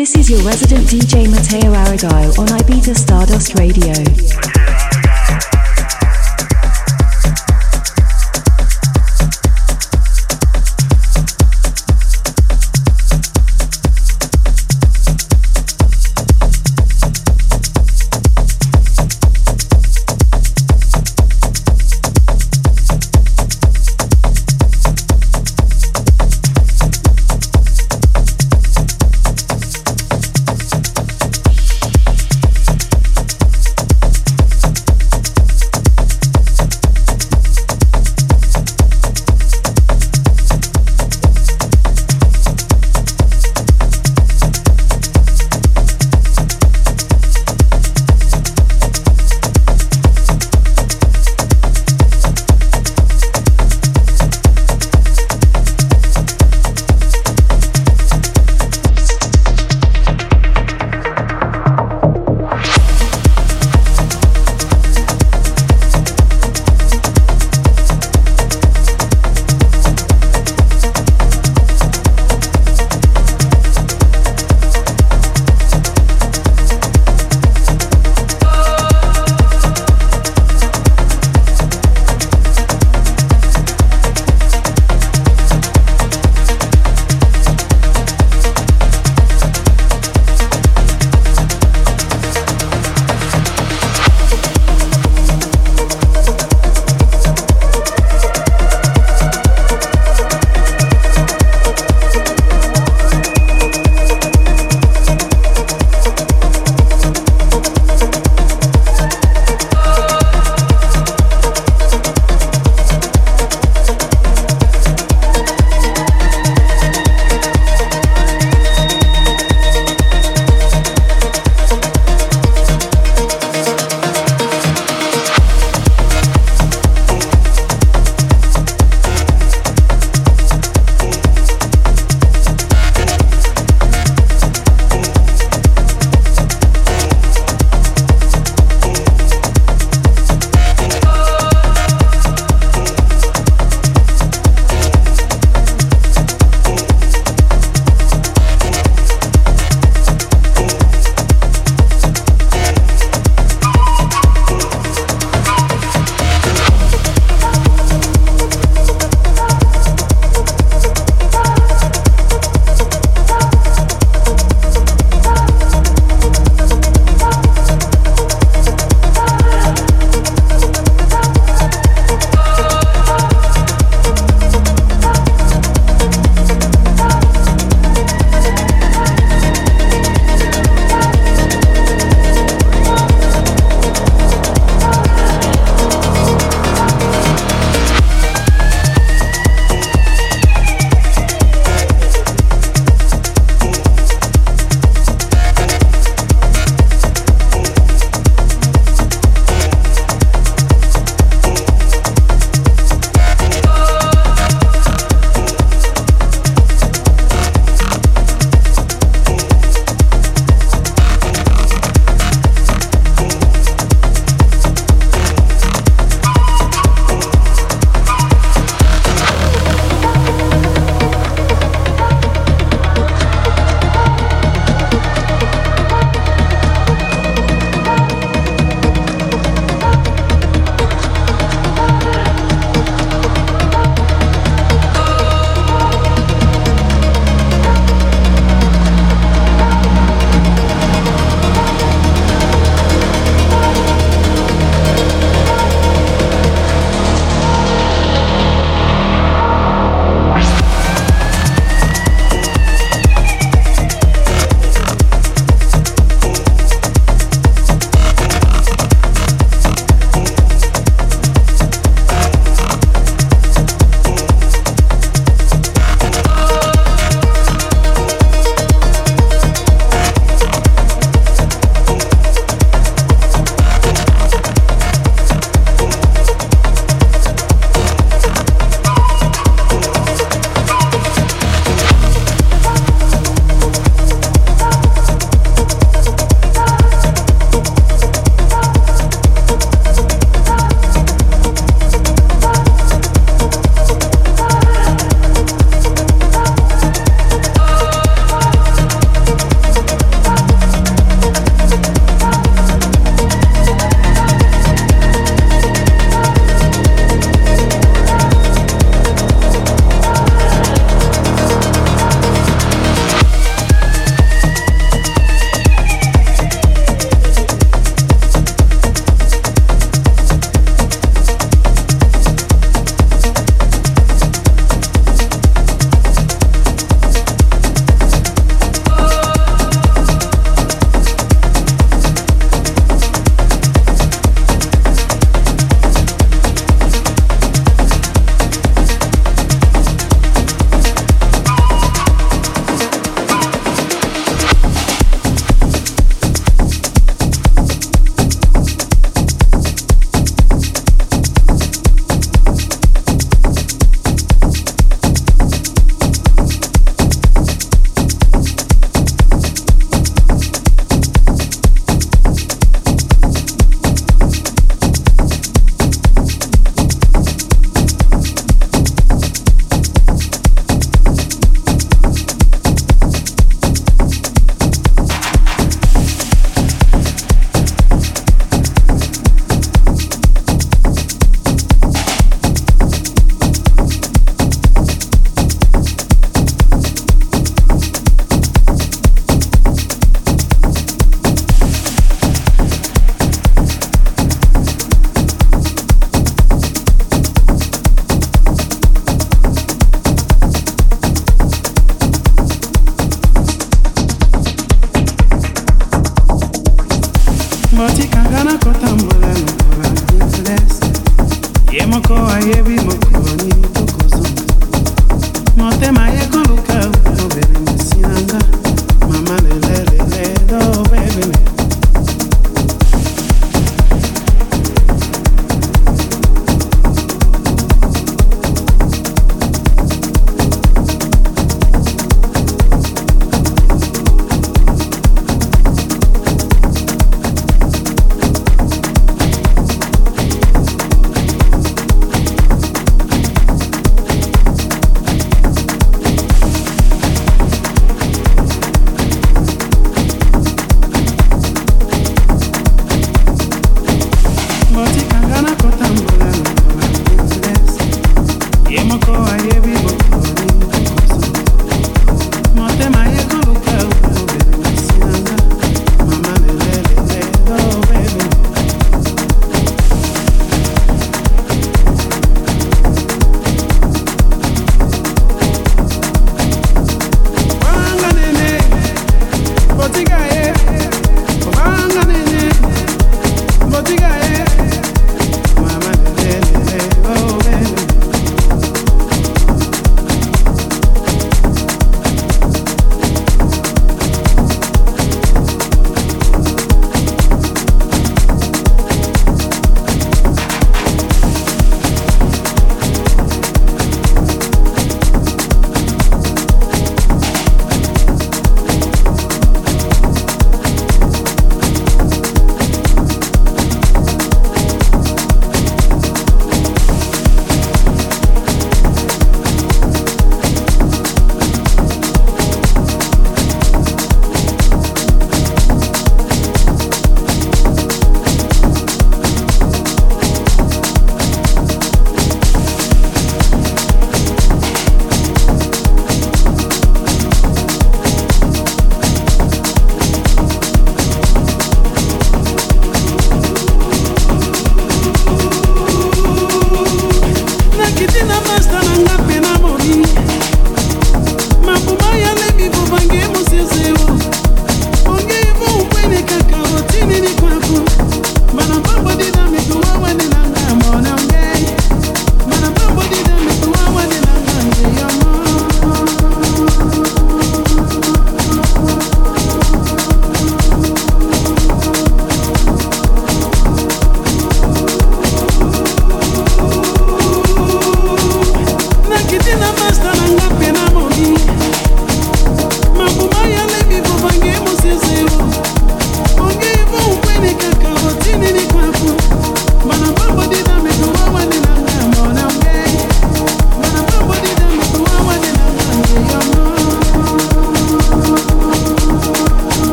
This is your resident DJ Mateo Aragao on Ibiza Stardust Radio.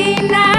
Oh